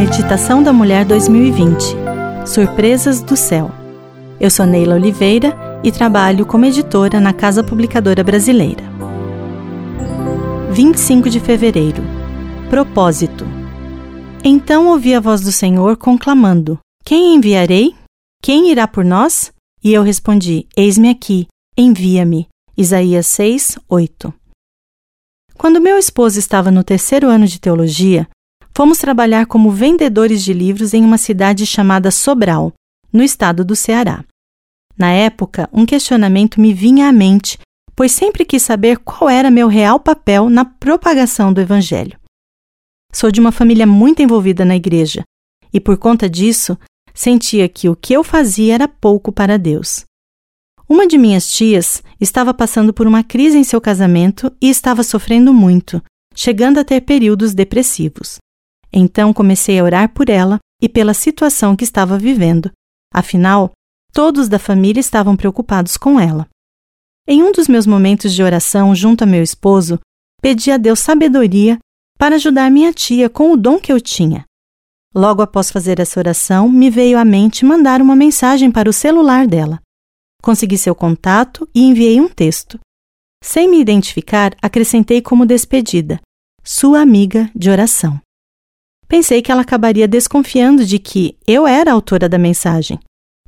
Meditação da Mulher 2020 Surpresas do Céu. Eu sou Neila Oliveira e trabalho como editora na Casa Publicadora Brasileira. 25 de fevereiro Propósito. Então ouvi a voz do Senhor conclamando: Quem enviarei? Quem irá por nós? E eu respondi: Eis-me aqui, envia-me. Isaías 6, 8. Quando meu esposo estava no terceiro ano de teologia, fomos trabalhar como vendedores de livros em uma cidade chamada Sobral, no estado do Ceará. Na época, um questionamento me vinha à mente, pois sempre quis saber qual era meu real papel na propagação do Evangelho. Sou de uma família muito envolvida na igreja e, por conta disso, sentia que o que eu fazia era pouco para Deus. Uma de minhas tias estava passando por uma crise em seu casamento e estava sofrendo muito, chegando a ter períodos depressivos. Então comecei a orar por ela e pela situação que estava vivendo. Afinal, todos da família estavam preocupados com ela. Em um dos meus momentos de oração junto a meu esposo, pedi a Deus sabedoria para ajudar minha tia com o dom que eu tinha. Logo após fazer essa oração, me veio à mente mandar uma mensagem para o celular dela. Consegui seu contato e enviei um texto. Sem me identificar, acrescentei como despedida: Sua amiga de oração. Pensei que ela acabaria desconfiando de que eu era a autora da mensagem,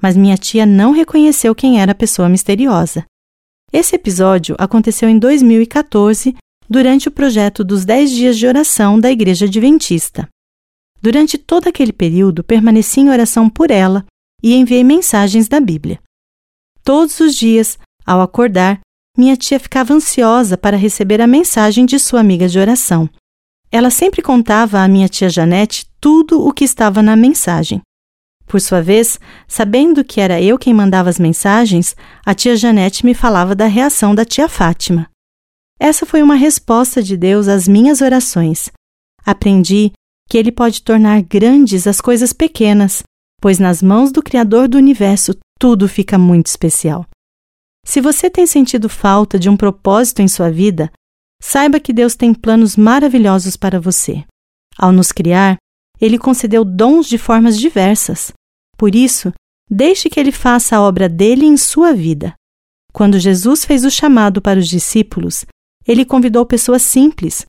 mas minha tia não reconheceu quem era a pessoa misteriosa. Esse episódio aconteceu em 2014, durante o projeto dos 10 dias de oração da Igreja Adventista. Durante todo aquele período, permaneci em oração por ela e enviei mensagens da Bíblia. Todos os dias, ao acordar, minha tia ficava ansiosa para receber a mensagem de sua amiga de oração ela sempre contava à minha tia Janete tudo o que estava na mensagem. Por sua vez, sabendo que era eu quem mandava as mensagens, a tia Janete me falava da reação da tia Fátima. Essa foi uma resposta de Deus às minhas orações. Aprendi que Ele pode tornar grandes as coisas pequenas, pois nas mãos do Criador do universo tudo fica muito especial. Se você tem sentido falta de um propósito em sua vida, Saiba que Deus tem planos maravilhosos para você. Ao nos criar, Ele concedeu dons de formas diversas. Por isso, deixe que Ele faça a obra dele em sua vida. Quando Jesus fez o chamado para os discípulos, ele convidou pessoas simples,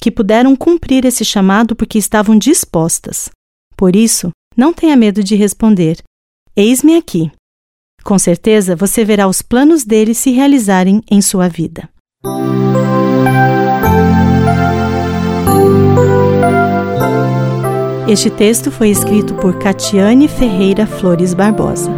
que puderam cumprir esse chamado porque estavam dispostas. Por isso, não tenha medo de responder: Eis-me aqui. Com certeza você verá os planos dele se realizarem em sua vida. Este texto foi escrito por Catiane Ferreira Flores Barbosa.